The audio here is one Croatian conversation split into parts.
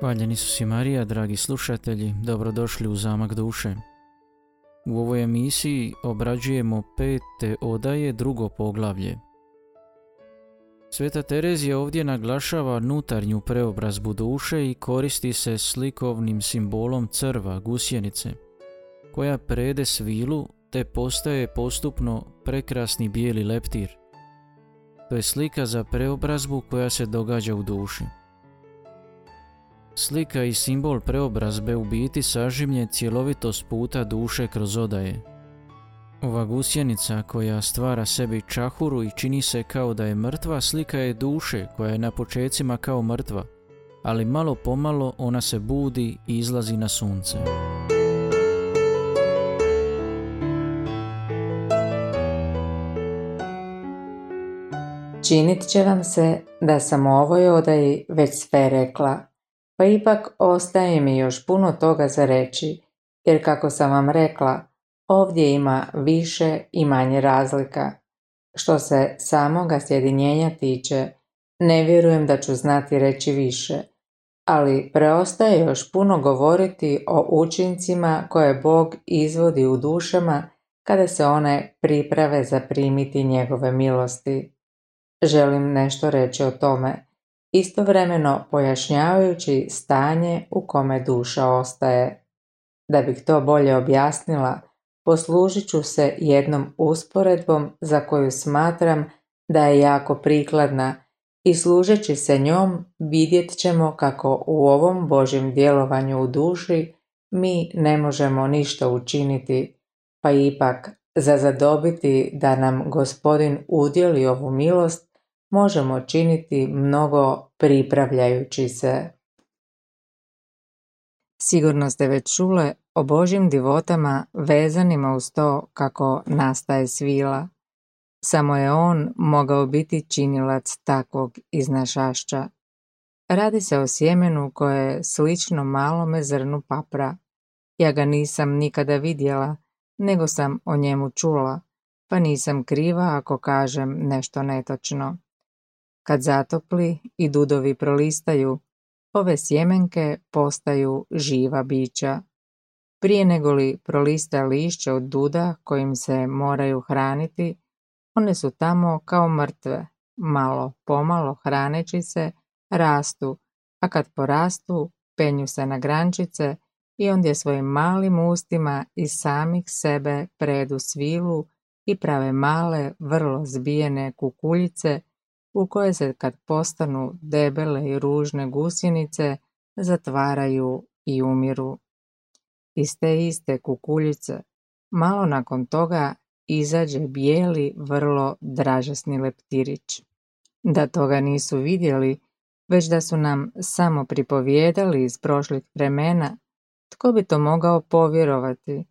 Hvaljeni su si Marija, dragi slušatelji, dobrodošli u Zamak duše. U ovoj emisiji obrađujemo pete odaje drugo poglavlje. Sveta Terezija ovdje naglašava nutarnju preobrazbu duše i koristi se slikovnim simbolom crva, gusjenice, koja prede svilu te postaje postupno prekrasni bijeli leptir. To je slika za preobrazbu koja se događa u duši. Slika i simbol preobrazbe u biti sažimlje cjelovitost puta duše kroz odaje. Ova gusjenica koja stvara sebi čahuru i čini se kao da je mrtva, slika je duše koja je na počecima kao mrtva, ali malo pomalo ona se budi i izlazi na sunce. Činit će vam se da sam ovoj odaji već sve rekla, pa ipak ostaje mi još puno toga za reći, jer kako sam vam rekla, ovdje ima više i manje razlika. Što se samoga sjedinjenja tiče, ne vjerujem da ću znati reći više, ali preostaje još puno govoriti o učincima koje Bog izvodi u dušama kada se one priprave za primiti njegove milosti. Želim nešto reći o tome, istovremeno pojašnjavajući stanje u kome duša ostaje. Da bih to bolje objasnila, poslužit ću se jednom usporedbom za koju smatram da je jako prikladna i služeći se njom vidjet ćemo kako u ovom Božjem djelovanju u duši mi ne možemo ništa učiniti, pa ipak za zadobiti da nam gospodin udjeli ovu milost možemo činiti mnogo pripravljajući se. Sigurno ste već čule o Božjim divotama vezanima uz to kako nastaje svila. Samo je on mogao biti činilac takvog iznašašća. Radi se o sjemenu koje je slično malome zrnu papra. Ja ga nisam nikada vidjela, nego sam o njemu čula, pa nisam kriva ako kažem nešto netočno. Kad zatopli i dudovi prolistaju, ove sjemenke postaju živa bića. Prije nego li prolista lišće od duda kojim se moraju hraniti, one su tamo kao mrtve, malo pomalo hraneći se, rastu, a kad porastu, penju se na grančice i ondje svojim malim ustima iz samih sebe predu svilu i prave male, vrlo zbijene kukuljice u koje se kad postanu debele i ružne gusjenice zatvaraju i umiru. Iz te iste kukuljice malo nakon toga izađe bijeli vrlo dražasni leptirić. Da toga nisu vidjeli, već da su nam samo pripovjedali iz prošlih vremena, tko bi to mogao povjerovati?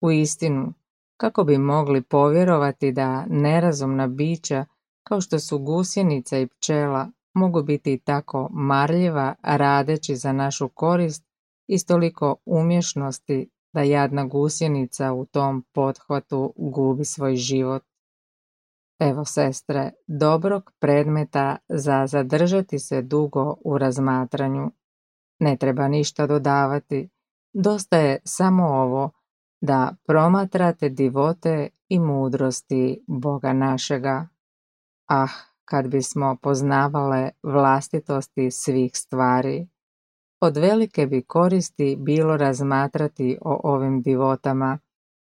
U istinu, kako bi mogli povjerovati da nerazumna bića kao što su gusjenica i pčela, mogu biti tako marljiva radeći za našu korist i toliko umješnosti da jadna gusjenica u tom pothvatu gubi svoj život. Evo sestre, dobrog predmeta za zadržati se dugo u razmatranju. Ne treba ništa dodavati, dosta je samo ovo da promatrate divote i mudrosti Boga našega. Ah, kad bismo poznavale vlastitosti svih stvari, od velike bi koristi bilo razmatrati o ovim divotama,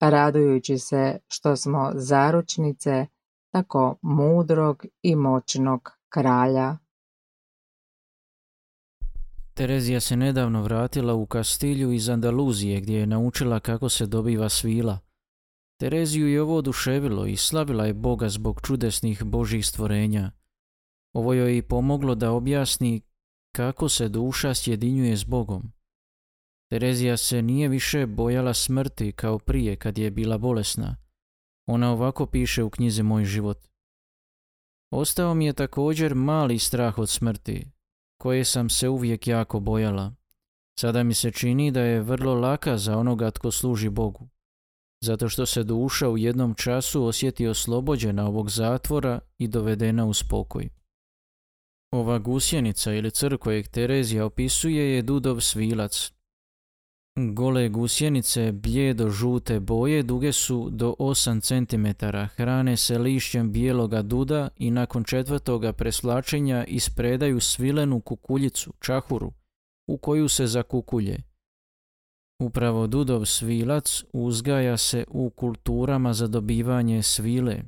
radujući se što smo zaručnice tako mudrog i moćnog kralja. Terezija se nedavno vratila u Kastilju iz Andaluzije gdje je naučila kako se dobiva svila. Tereziju je ovo oduševilo i slavila je Boga zbog čudesnih Božih stvorenja. Ovo joj i pomoglo da objasni kako se duša sjedinjuje s Bogom. Terezija se nije više bojala smrti kao prije kad je bila bolesna. Ona ovako piše u knjizi Moj život. Ostao mi je također mali strah od smrti, koje sam se uvijek jako bojala. Sada mi se čini da je vrlo laka za onoga tko služi Bogu zato što se duša u jednom času osjeti oslobođena ovog zatvora i dovedena u spokoj. Ova gusjenica ili cr kojeg Terezija opisuje je dudov svilac. Gole gusjenice blijedo žute boje duge su do 8 cm, hrane se lišćem bijeloga duda i nakon četvrtoga preslačenja ispredaju svilenu kukuljicu, čahuru, u koju se zakukulje. Upravo dudov svilac uzgaja se u kulturama za dobivanje svile.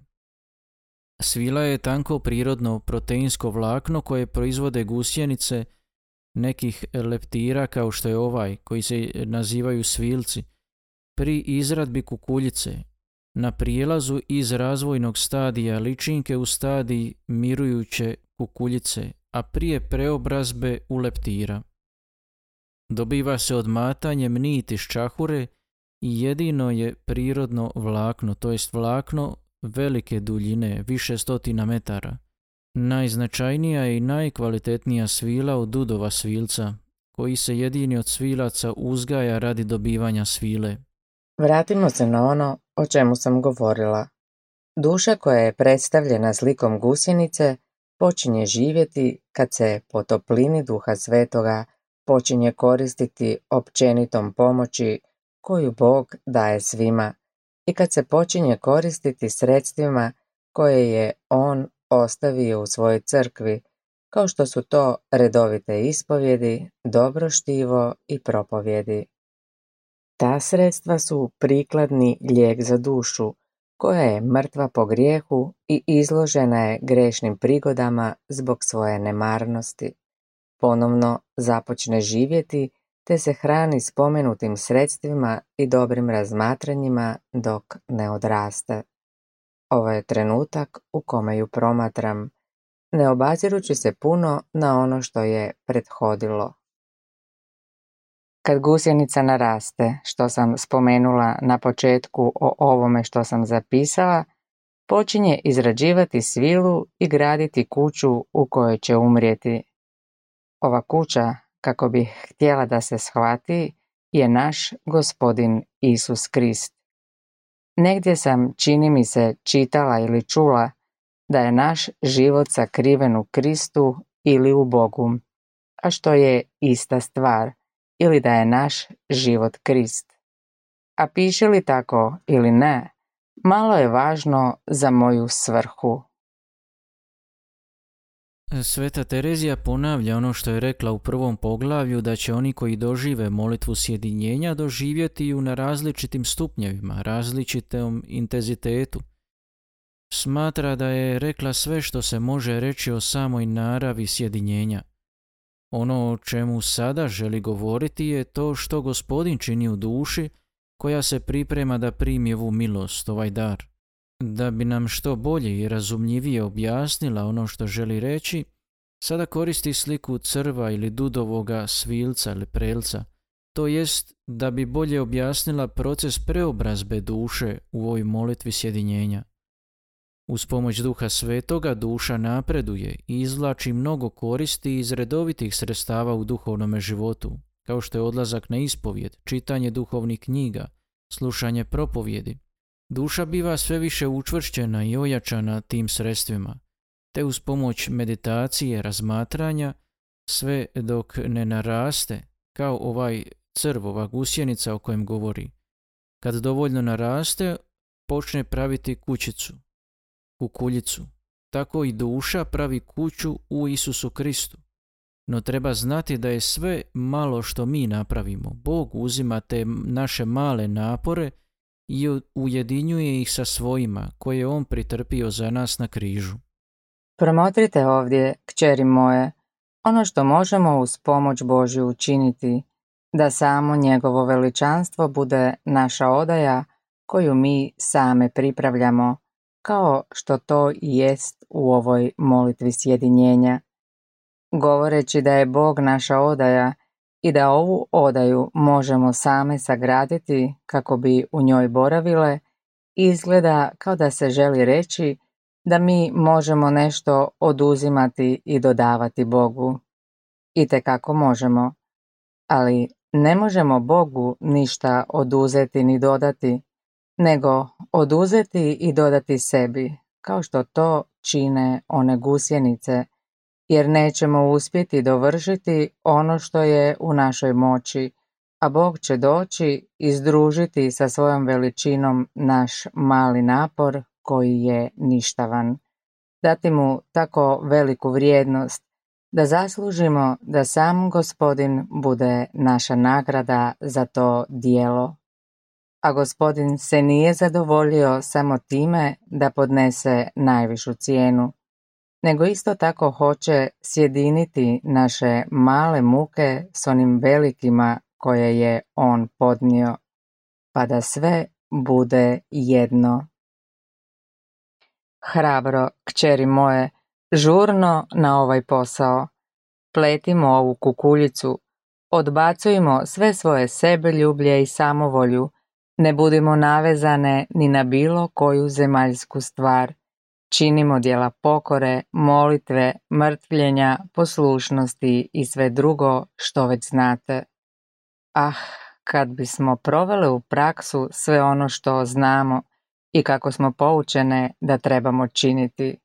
Svila je tanko prirodno proteinsko vlakno koje proizvode gusjenice nekih leptira kao što je ovaj koji se nazivaju svilci. Pri izradbi kukuljice na prijelazu iz razvojnog stadija ličinke u stadiji mirujuće kukuljice, a prije preobrazbe u leptira. Dobiva se odmatanjem niti iz čahure i jedino je prirodno vlakno, to jest vlakno velike duljine, više stotina metara. Najznačajnija i najkvalitetnija svila od dudova svilca, koji se jedini od svilaca uzgaja radi dobivanja svile. Vratimo se na ono o čemu sam govorila. Duša koja je predstavljena slikom gusjenice počinje živjeti kad se po toplini duha svetoga počinje koristiti općenitom pomoći koju Bog daje svima i kad se počinje koristiti sredstvima koje je On ostavio u svojoj crkvi, kao što su to redovite ispovjedi, dobro štivo i propovjedi. Ta sredstva su prikladni lijek za dušu, koja je mrtva po grijehu i izložena je grešnim prigodama zbog svoje nemarnosti ponovno započne živjeti te se hrani spomenutim sredstvima i dobrim razmatranjima dok ne odraste. Ovo je trenutak u kome ju promatram, ne obazirući se puno na ono što je prethodilo. Kad gusjenica naraste, što sam spomenula na početku o ovome što sam zapisala, počinje izrađivati svilu i graditi kuću u kojoj će umrijeti ova kuća, kako bih htjela da se shvati, je naš gospodin Isus Krist. Negdje sam, čini mi se, čitala ili čula da je naš život sakriven u Kristu ili u Bogu, a što je ista stvar, ili da je naš život Krist. A piše li tako ili ne, malo je važno za moju svrhu. Sveta Terezija ponavlja ono što je rekla u prvom poglavlju da će oni koji dožive molitvu sjedinjenja doživjeti ju na različitim stupnjevima, različitom intenzitetu. Smatra da je rekla sve što se može reći o samoj naravi sjedinjenja. Ono o čemu sada želi govoriti je to što gospodin čini u duši koja se priprema da primi ovu milost, ovaj dar. Da bi nam što bolje i razumljivije objasnila ono što želi reći, sada koristi sliku crva ili dudovoga svilca ili prelca, to jest da bi bolje objasnila proces preobrazbe duše u ovoj molitvi sjedinjenja. Uz pomoć duha svetoga duša napreduje i izvlači mnogo koristi iz redovitih sredstava u duhovnome životu, kao što je odlazak na ispovjed, čitanje duhovnih knjiga, slušanje propovjedi, Duša biva sve više učvršćena i ojačana tim sredstvima, te uz pomoć meditacije, razmatranja, sve dok ne naraste, kao ovaj crv, ova gusjenica o kojem govori. Kad dovoljno naraste, počne praviti kućicu, kukuljicu. Tako i duša pravi kuću u Isusu Kristu. No treba znati da je sve malo što mi napravimo. Bog uzima te naše male napore i ujedinjuje ih sa svojima koje je on pritrpio za nas na križu. Promotrite ovdje, kćeri moje, ono što možemo uz pomoć Božju učiniti, da samo njegovo veličanstvo bude naša odaja koju mi same pripravljamo, kao što to i jest u ovoj molitvi sjedinjenja. Govoreći da je Bog naša odaja i da ovu odaju možemo same sagraditi kako bi u njoj boravile, izgleda kao da se želi reći da mi možemo nešto oduzimati i dodavati Bogu. I kako možemo, ali ne možemo Bogu ništa oduzeti ni dodati, nego oduzeti i dodati sebi, kao što to čine one gusjenice jer nećemo uspjeti dovršiti ono što je u našoj moći, a Bog će doći i združiti sa svojom veličinom naš mali napor koji je ništavan. Dati mu tako veliku vrijednost da zaslužimo da sam gospodin bude naša nagrada za to dijelo. A gospodin se nije zadovoljio samo time da podnese najvišu cijenu, nego isto tako hoće sjediniti naše male muke s onim velikima koje je on podnio, pa da sve bude jedno. Hrabro, kćeri moje, žurno na ovaj posao. Pletimo ovu kukuljicu, odbacujmo sve svoje sebeljublje i samovolju, ne budimo navezane ni na bilo koju zemaljsku stvar. Činimo djela pokore, molitve, mrtvljenja, poslušnosti i sve drugo što već znate. Ah, kad bismo provele u praksu sve ono što znamo i kako smo poučene da trebamo činiti.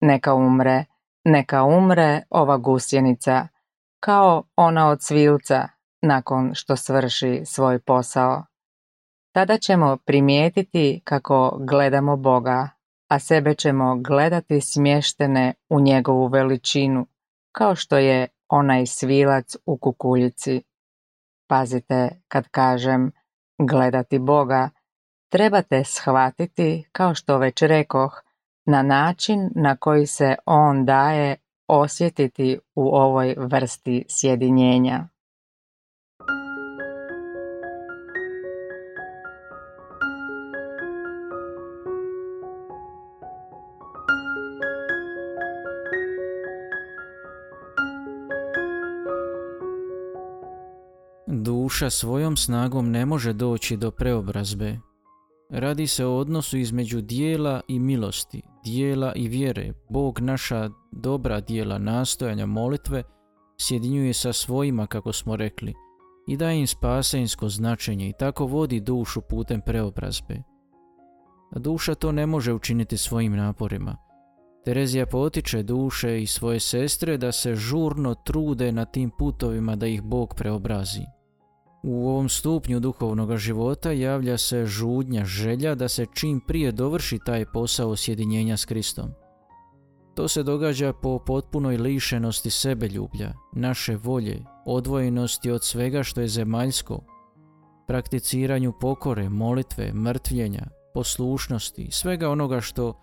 Neka umre, neka umre ova gusjenica, kao ona od svilca nakon što svrši svoj posao. Tada ćemo primijetiti kako gledamo Boga, a sebe ćemo gledati smještene u njegovu veličinu, kao što je onaj svilac u kukuljici. Pazite kad kažem gledati Boga, trebate shvatiti, kao što već rekoh, na način na koji se on daje osjetiti u ovoj vrsti sjedinjenja. Duša svojom snagom ne može doći do preobrazbe. Radi se o odnosu između dijela i milosti, dijela i vjere. Bog naša dobra dijela nastojanja molitve sjedinjuje sa svojima, kako smo rekli, i daje im spasensko značenje i tako vodi dušu putem preobrazbe. A duša to ne može učiniti svojim naporima. Terezija potiče duše i svoje sestre da se žurno trude na tim putovima da ih Bog preobrazi. U ovom stupnju duhovnog života javlja se žudnja, želja da se čim prije dovrši taj posao sjedinjenja s Kristom. To se događa po potpunoj lišenosti sebeljublja, naše volje, odvojenosti od svega što je zemaljsko, prakticiranju pokore, molitve, mrtvljenja, poslušnosti, svega onoga što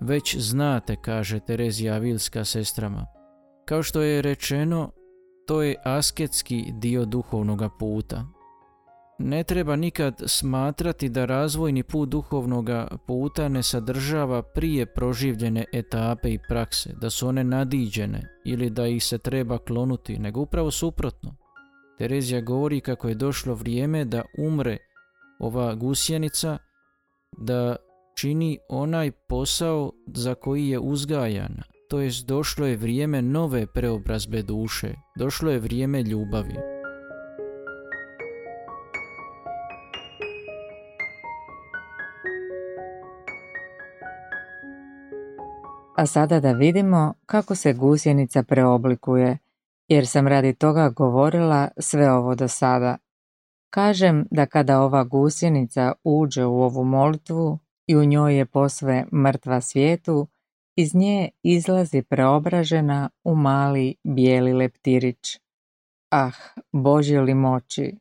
već znate, kaže Terezija Avilska sestrama. Kao što je rečeno, to je asketski dio duhovnog puta. Ne treba nikad smatrati da razvojni put duhovnog puta ne sadržava prije proživljene etape i prakse, da su one nadiđene ili da ih se treba klonuti, nego upravo suprotno. Terezija govori kako je došlo vrijeme da umre ova gusjenica, da čini onaj posao za koji je uzgajana, to jest došlo je vrijeme nove preobrazbe duše, došlo je vrijeme ljubavi. A sada da vidimo kako se gusjenica preoblikuje, jer sam radi toga govorila sve ovo do sada. Kažem da kada ova gusjenica uđe u ovu molitvu i u njoj je posve mrtva svijetu, iz nje izlazi preobražena u mali bijeli leptirić. Ah, Božje li moći!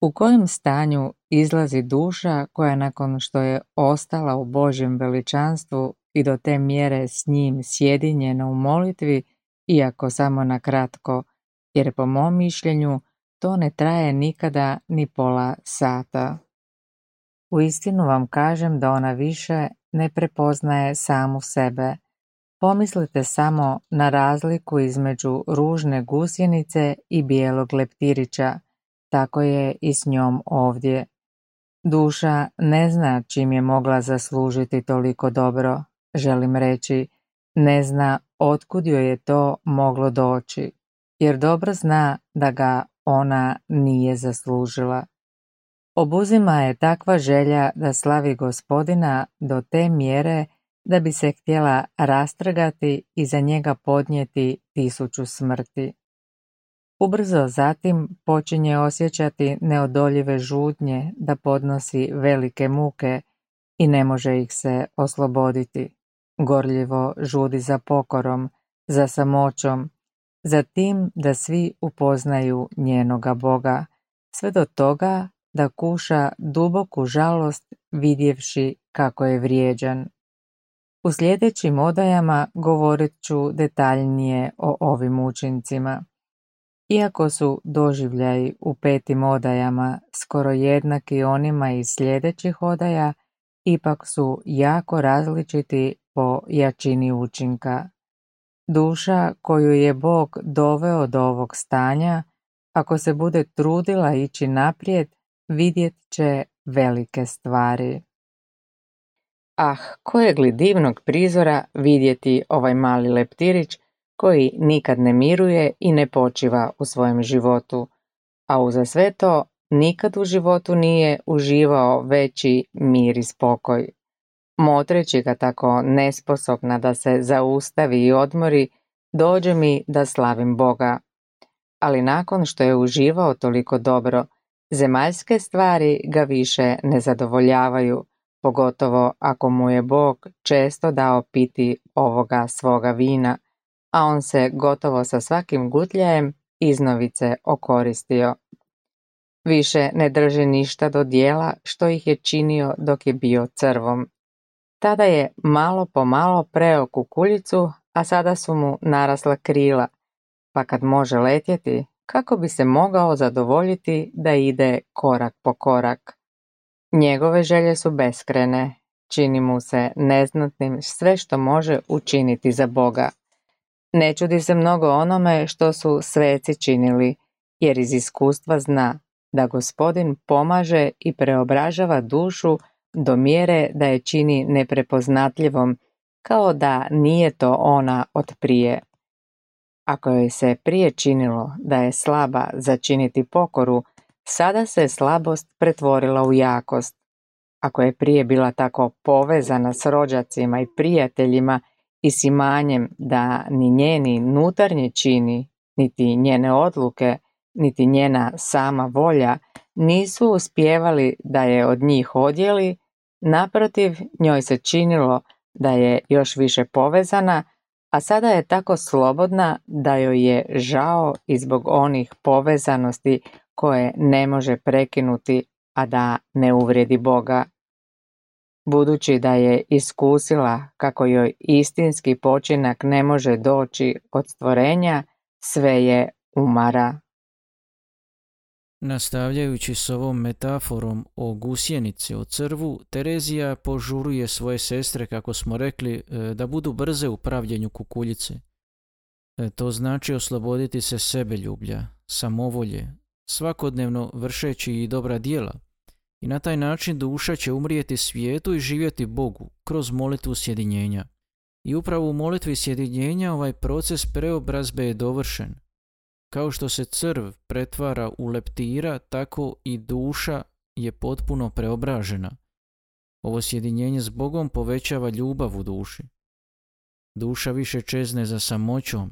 U kojem stanju izlazi duša koja nakon što je ostala u Božjem veličanstvu i do te mjere s njim sjedinjena u molitvi, iako samo na kratko, jer po mom mišljenju to ne traje nikada ni pola sata. U istinu vam kažem da ona više ne prepoznaje samu sebe. Pomislite samo na razliku između ružne gusjenice i bijelog leptirića, tako je i s njom ovdje. Duša ne zna čim je mogla zaslužiti toliko dobro, želim reći, ne zna otkud joj je to moglo doći, jer dobro zna da ga ona nije zaslužila. Obuzima je takva želja da slavi gospodina do te mjere da bi se htjela rastrgati i za njega podnijeti tisuću smrti. Ubrzo zatim počinje osjećati neodoljive žudnje da podnosi velike muke i ne može ih se osloboditi. Gorljivo žudi za pokorom, za samoćom, za tim da svi upoznaju njenoga Boga, sve do toga da kuša duboku žalost vidjevši kako je vrijeđan. U sljedećim odajama govorit ću detaljnije o ovim učincima. Iako su doživljaji u petim odajama skoro jednaki onima iz sljedećih odaja, ipak su jako različiti po jačini učinka. Duša koju je Bog doveo do ovog stanja, ako se bude trudila ići naprijed, vidjet će velike stvari. Ah, kojeg li divnog prizora vidjeti ovaj mali leptirić koji nikad ne miruje i ne počiva u svojem životu, a uza sve to nikad u životu nije uživao veći mir i spokoj. Motreći ga tako nesposobna da se zaustavi i odmori, dođe mi da slavim Boga. Ali nakon što je uživao toliko dobro, zemaljske stvari ga više ne zadovoljavaju, pogotovo ako mu je Bog često dao piti ovoga svoga vina, a on se gotovo sa svakim gutljajem iznovice okoristio. Više ne drži ništa do dijela što ih je činio dok je bio crvom. Tada je malo po malo preo kukuljicu, a sada su mu narasla krila, pa kad može letjeti, kako bi se mogao zadovoljiti da ide korak po korak. Njegove želje su beskrene, čini mu se neznatnim sve što može učiniti za Boga. Ne čudi se mnogo onome što su sveci činili, jer iz iskustva zna da gospodin pomaže i preobražava dušu do mjere da je čini neprepoznatljivom, kao da nije to ona od prije. Ako joj se prije činilo da je slaba za činiti pokoru, sada se slabost pretvorila u jakost. Ako je prije bila tako povezana s rođacima i prijateljima i s imanjem da ni njeni nutarnji čini, niti njene odluke, niti njena sama volja nisu uspjevali da je od njih odjeli, naprotiv njoj se činilo da je još više povezana, a sada je tako slobodna da joj je žao i zbog onih povezanosti koje ne može prekinuti, a da ne uvredi Boga. Budući da je iskusila kako joj istinski počinak ne može doći od stvorenja, sve je umara. Nastavljajući s ovom metaforom o gusjenici, o crvu, Terezija požuruje svoje sestre, kako smo rekli, e, da budu brze u pravljenju kukuljice. E, to znači osloboditi se sebe ljublja, samovolje, svakodnevno vršeći i dobra djela. I na taj način duša će umrijeti svijetu i živjeti Bogu kroz molitvu sjedinjenja. I upravo u molitvi sjedinjenja ovaj proces preobrazbe je dovršen. Kao što se crv pretvara u leptira, tako i duša je potpuno preobražena. Ovo sjedinjenje s Bogom povećava ljubav u duši. Duša više čezne za samoćom,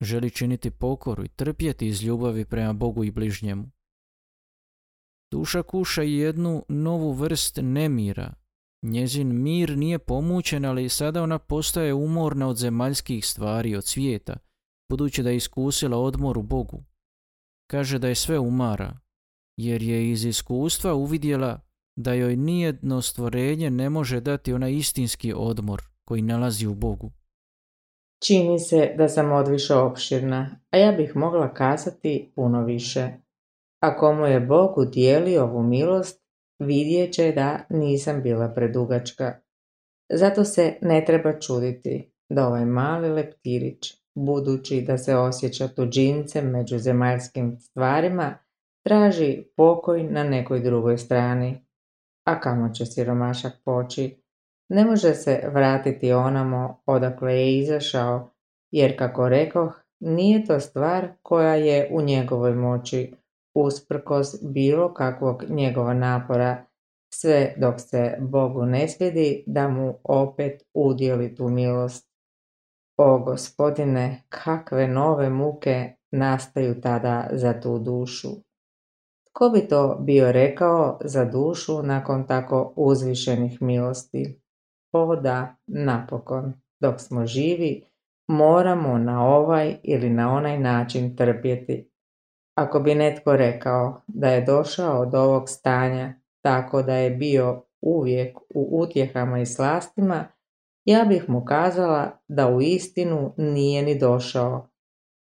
želi činiti pokoru i trpjeti iz ljubavi prema Bogu i bližnjemu. Duša kuša jednu novu vrst nemira. Njezin mir nije pomućen, ali sada ona postaje umorna od zemaljskih stvari, od svijeta, budući da je iskusila odmor u Bogu. Kaže da je sve umara, jer je iz iskustva uvidjela da joj nijedno stvorenje ne može dati onaj istinski odmor koji nalazi u Bogu. Čini se da sam odviše opširna, a ja bih mogla kazati puno više. A komu je Bog udijeli ovu milost, vidjet će da nisam bila predugačka. Zato se ne treba čuditi da ovaj mali leptirić, budući da se osjeća tuđincem među zemaljskim stvarima, traži pokoj na nekoj drugoj strani. A kamo će siromašak poći? Ne može se vratiti onamo odakle je izašao, jer kako rekoh, nije to stvar koja je u njegovoj moći, usprkos bilo kakvog njegova napora, sve dok se Bogu ne svidi da mu opet udjeli tu milost. O gospodine, kakve nove muke nastaju tada za tu dušu. Ko bi to bio rekao za dušu nakon tako uzvišenih milosti? O da, napokon, dok smo živi, moramo na ovaj ili na onaj način trpjeti. Ako bi netko rekao da je došao od ovog stanja tako da je bio uvijek u utjehama i slastima, ja bih mu kazala da u istinu nije ni došao.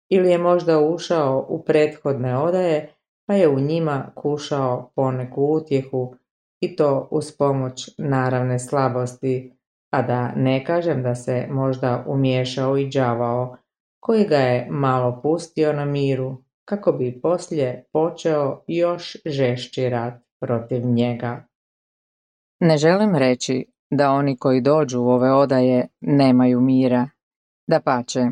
Ili je možda ušao u prethodne odaje, pa je u njima kušao poneku utjehu i to uz pomoć naravne slabosti, a da ne kažem da se možda umiješao i đavao, koji ga je malo pustio na miru, kako bi poslije počeo još žešći rat protiv njega. Ne želim reći da oni koji dođu u ove odaje nemaju mira. Da pače,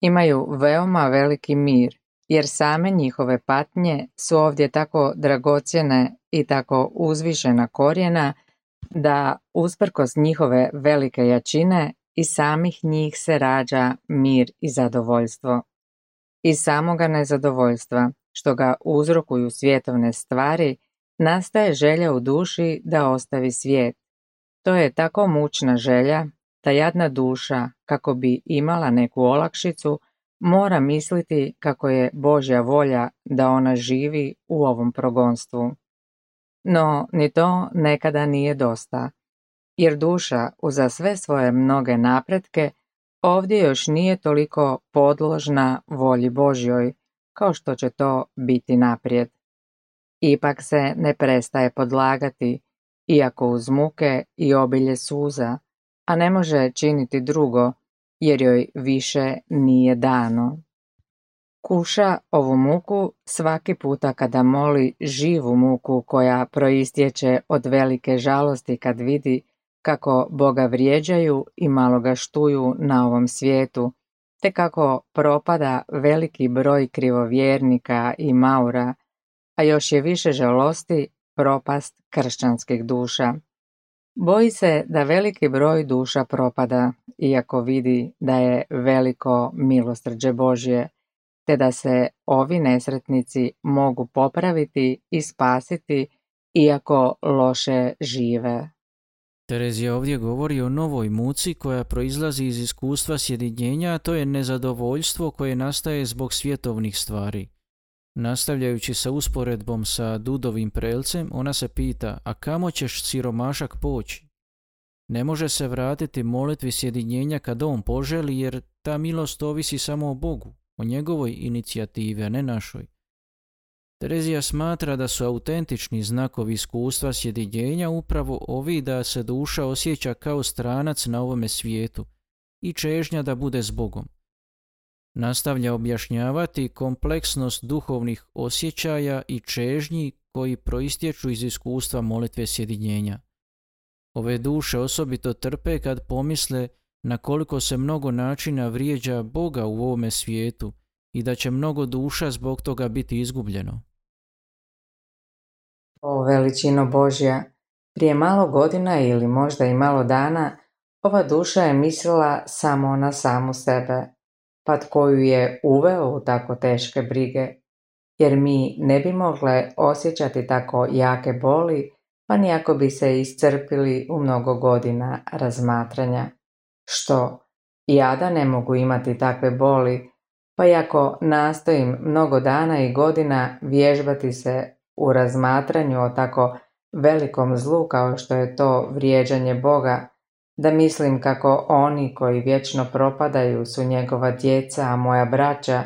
imaju veoma veliki mir, jer same njihove patnje su ovdje tako dragocjene i tako uzvišena korijena, da usprkos njihove velike jačine i samih njih se rađa mir i zadovoljstvo. Iz samoga nezadovoljstva, što ga uzrokuju svjetovne stvari, nastaje želja u duši da ostavi svijet. To je tako mučna želja, ta jadna duša, kako bi imala neku olakšicu, mora misliti kako je Božja volja da ona živi u ovom progonstvu. No, ni to nekada nije dosta, jer duša, uza sve svoje mnoge napretke, ovdje još nije toliko podložna volji Božjoj, kao što će to biti naprijed. Ipak se ne prestaje podlagati, iako uz muke i obilje suza, a ne može činiti drugo, jer joj više nije dano. Kuša ovu muku svaki puta kada moli živu muku koja proistječe od velike žalosti kad vidi kako Boga vrijeđaju i malo ga štuju na ovom svijetu, te kako propada veliki broj krivovjernika i maura, a još je više žalosti propast kršćanskih duša. Boji se da veliki broj duša propada, iako vidi da je veliko milosrđe Božje, te da se ovi nesretnici mogu popraviti i spasiti, iako loše žive. Terezija ovdje govori o novoj muci koja proizlazi iz iskustva sjedinjenja, a to je nezadovoljstvo koje nastaje zbog svjetovnih stvari. Nastavljajući sa usporedbom sa Dudovim prelcem, ona se pita, a kamo ćeš siromašak poći? Ne može se vratiti molitvi sjedinjenja kad on poželi, jer ta milost ovisi samo o Bogu, o njegovoj inicijativi, a ne našoj. Terezija smatra da su autentični znakovi iskustva sjedinjenja upravo ovi da se duša osjeća kao stranac na ovome svijetu i čežnja da bude s Bogom nastavlja objašnjavati kompleksnost duhovnih osjećaja i čežnji koji proistječu iz iskustva molitve sjedinjenja. Ove duše osobito trpe kad pomisle na koliko se mnogo načina vrijeđa Boga u ovome svijetu i da će mnogo duša zbog toga biti izgubljeno. O veličino Božja, prije malo godina ili možda i malo dana, ova duša je mislila samo na samu sebe, pa koju je uveo u tako teške brige, jer mi ne bi mogle osjećati tako jake boli, pa ni ako bi se iscrpili u mnogo godina razmatranja. Što, ja da ne mogu imati takve boli, pa i ako nastojim mnogo dana i godina vježbati se u razmatranju o tako velikom zlu kao što je to vrijeđanje Boga, da mislim kako oni koji vječno propadaju su njegova djeca, a moja braća,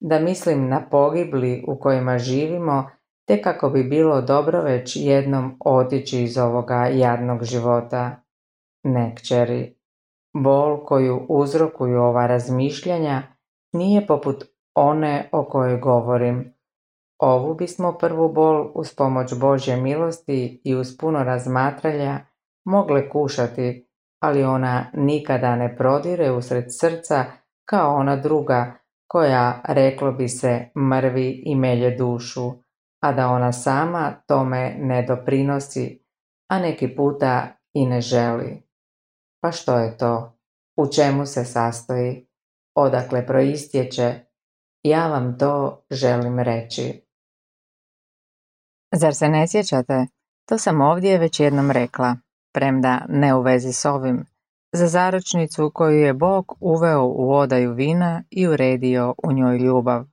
da mislim na pogibli u kojima živimo, te kako bi bilo dobro već jednom otići iz ovoga jadnog života. Ne, kćeri, bol koju uzrokuju ova razmišljanja nije poput one o kojoj govorim. Ovu bismo prvu bol uz pomoć Božje milosti i uz puno razmatralja mogle kušati ali ona nikada ne prodire usred srca kao ona druga koja, reklo bi se, mrvi i melje dušu, a da ona sama tome ne doprinosi, a neki puta i ne želi. Pa što je to? U čemu se sastoji? Odakle proistječe? Ja vam to želim reći. Zar se ne sjećate? To sam ovdje već jednom rekla, premda ne u vezi s ovim, za zaročnicu koju je Bog uveo u odaju vina i uredio u njoj ljubav.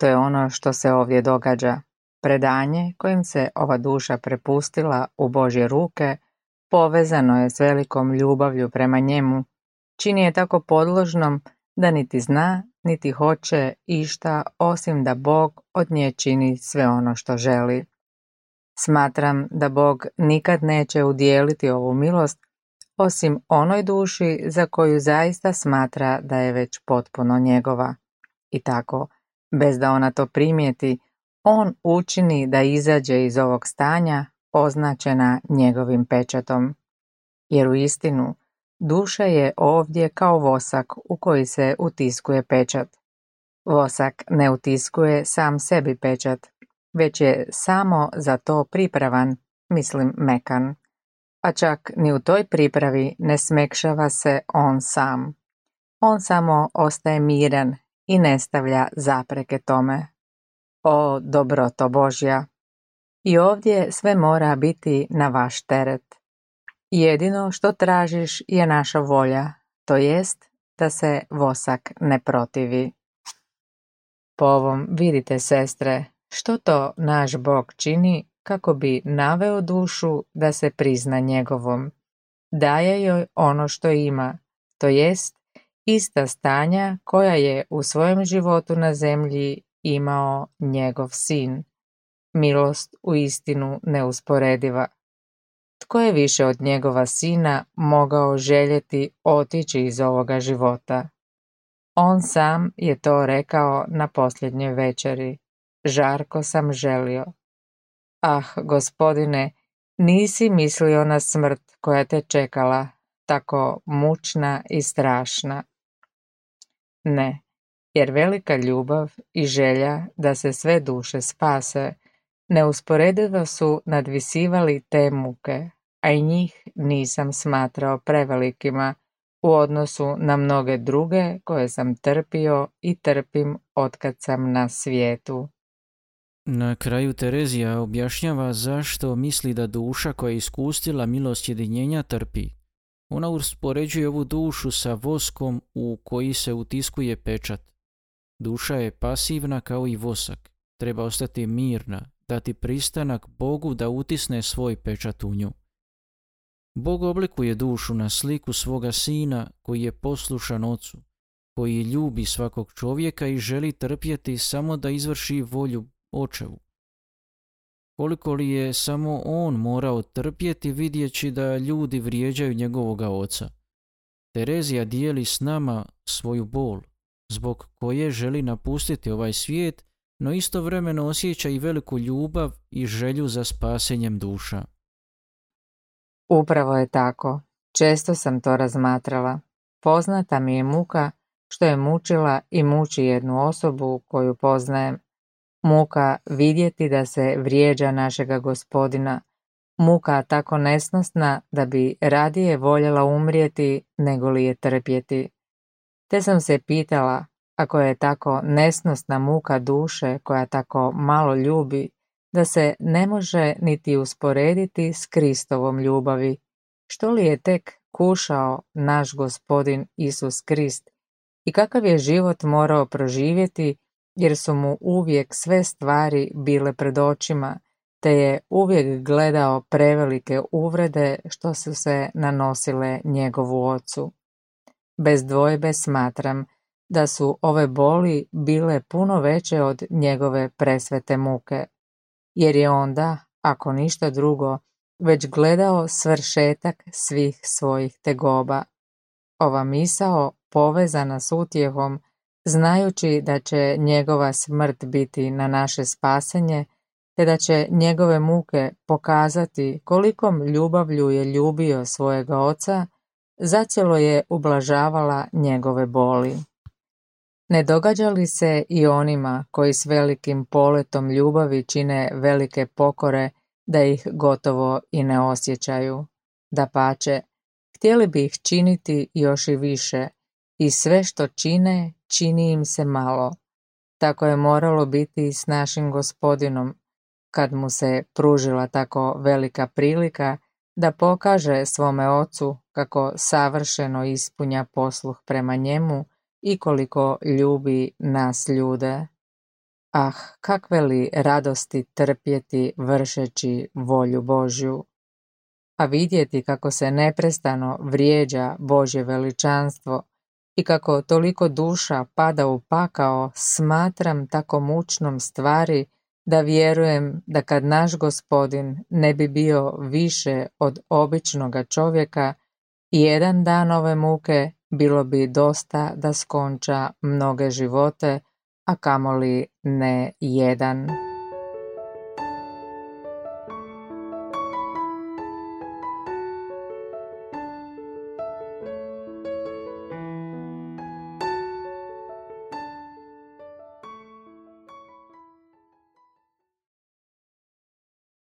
To je ono što se ovdje događa. Predanje kojim se ova duša prepustila u Božje ruke povezano je s velikom ljubavlju prema njemu, čini je tako podložnom da niti zna, niti hoće išta osim da Bog od nje čini sve ono što želi. Smatram da Bog nikad neće udijeliti ovu milost osim onoj duši za koju zaista smatra da je već potpuno njegova. I tako, bez da ona to primijeti, on učini da izađe iz ovog stanja označena njegovim pečatom. Jer u istinu, duša je ovdje kao vosak u koji se utiskuje pečat. Vosak ne utiskuje sam sebi pečat, već je samo za to pripravan, mislim mekan. A čak ni u toj pripravi ne smekšava se on sam. On samo ostaje miran i ne stavlja zapreke tome. O dobroto Božja! I ovdje sve mora biti na vaš teret. Jedino što tražiš je naša volja, to jest da se vosak ne protivi. Po ovom vidite, sestre, što to naš Bog čini kako bi naveo dušu da se prizna njegovom. Daje joj ono što ima, to jest ista stanja koja je u svojem životu na zemlji imao njegov sin. Milost u istinu neusporediva. Tko je više od njegova sina mogao željeti otići iz ovoga života? On sam je to rekao na posljednjoj večeri. Žarko sam želio. Ah, gospodine, nisi mislio na smrt koja te čekala, tako mučna i strašna. Ne, jer velika ljubav i želja da se sve duše spase neusporedivo su nadvisivali te muke, a i njih nisam smatrao prevelikima u odnosu na mnoge druge koje sam trpio i trpim otkad sam na svijetu. Na kraju Terezija objašnjava zašto misli da duša koja je iskustila milost jedinjenja trpi. Ona uspoređuje ovu dušu sa voskom u koji se utiskuje pečat. Duša je pasivna kao i vosak. Treba ostati mirna, dati pristanak Bogu da utisne svoj pečat u nju. Bog oblikuje dušu na sliku svoga sina koji je poslušan ocu, koji ljubi svakog čovjeka i želi trpjeti samo da izvrši volju očevu. Koliko li je samo on morao trpjeti vidjeći da ljudi vrijeđaju njegovoga oca. Terezija dijeli s nama svoju bol, zbog koje želi napustiti ovaj svijet, no istovremeno osjeća i veliku ljubav i želju za spasenjem duša. Upravo je tako. Često sam to razmatrala. Poznata mi je muka što je mučila i muči jednu osobu koju poznajem, muka vidjeti da se vrijeđa našega gospodina, muka tako nesnosna da bi radije voljela umrijeti nego li je trpjeti. Te sam se pitala, ako je tako nesnosna muka duše koja tako malo ljubi, da se ne može niti usporediti s Kristovom ljubavi, što li je tek kušao naš gospodin Isus Krist i kakav je život morao proživjeti jer su mu uvijek sve stvari bile pred očima, te je uvijek gledao prevelike uvrede što su se nanosile njegovu ocu. Bez dvojbe smatram da su ove boli bile puno veće od njegove presvete muke, jer je onda, ako ništa drugo, već gledao svršetak svih svojih tegoba. Ova misao, povezana s utjehom, znajući da će njegova smrt biti na naše spasenje, te da će njegove muke pokazati kolikom ljubavlju je ljubio svojega oca, zacijelo je ublažavala njegove boli. Ne događa li se i onima koji s velikim poletom ljubavi čine velike pokore da ih gotovo i ne osjećaju. Da pače, htjeli bi ih činiti još i više i sve što čine, čini im se malo. Tako je moralo biti i s našim gospodinom, kad mu se pružila tako velika prilika da pokaže svome ocu kako savršeno ispunja posluh prema njemu i koliko ljubi nas ljude. Ah, kakve li radosti trpjeti vršeći volju Božju, a vidjeti kako se neprestano vrijeđa Božje veličanstvo i kako toliko duša pada u pakao, smatram tako mučnom stvari da vjerujem da kad naš gospodin ne bi bio više od običnoga čovjeka, jedan dan ove muke bilo bi dosta da skonča mnoge živote, a kamoli ne jedan.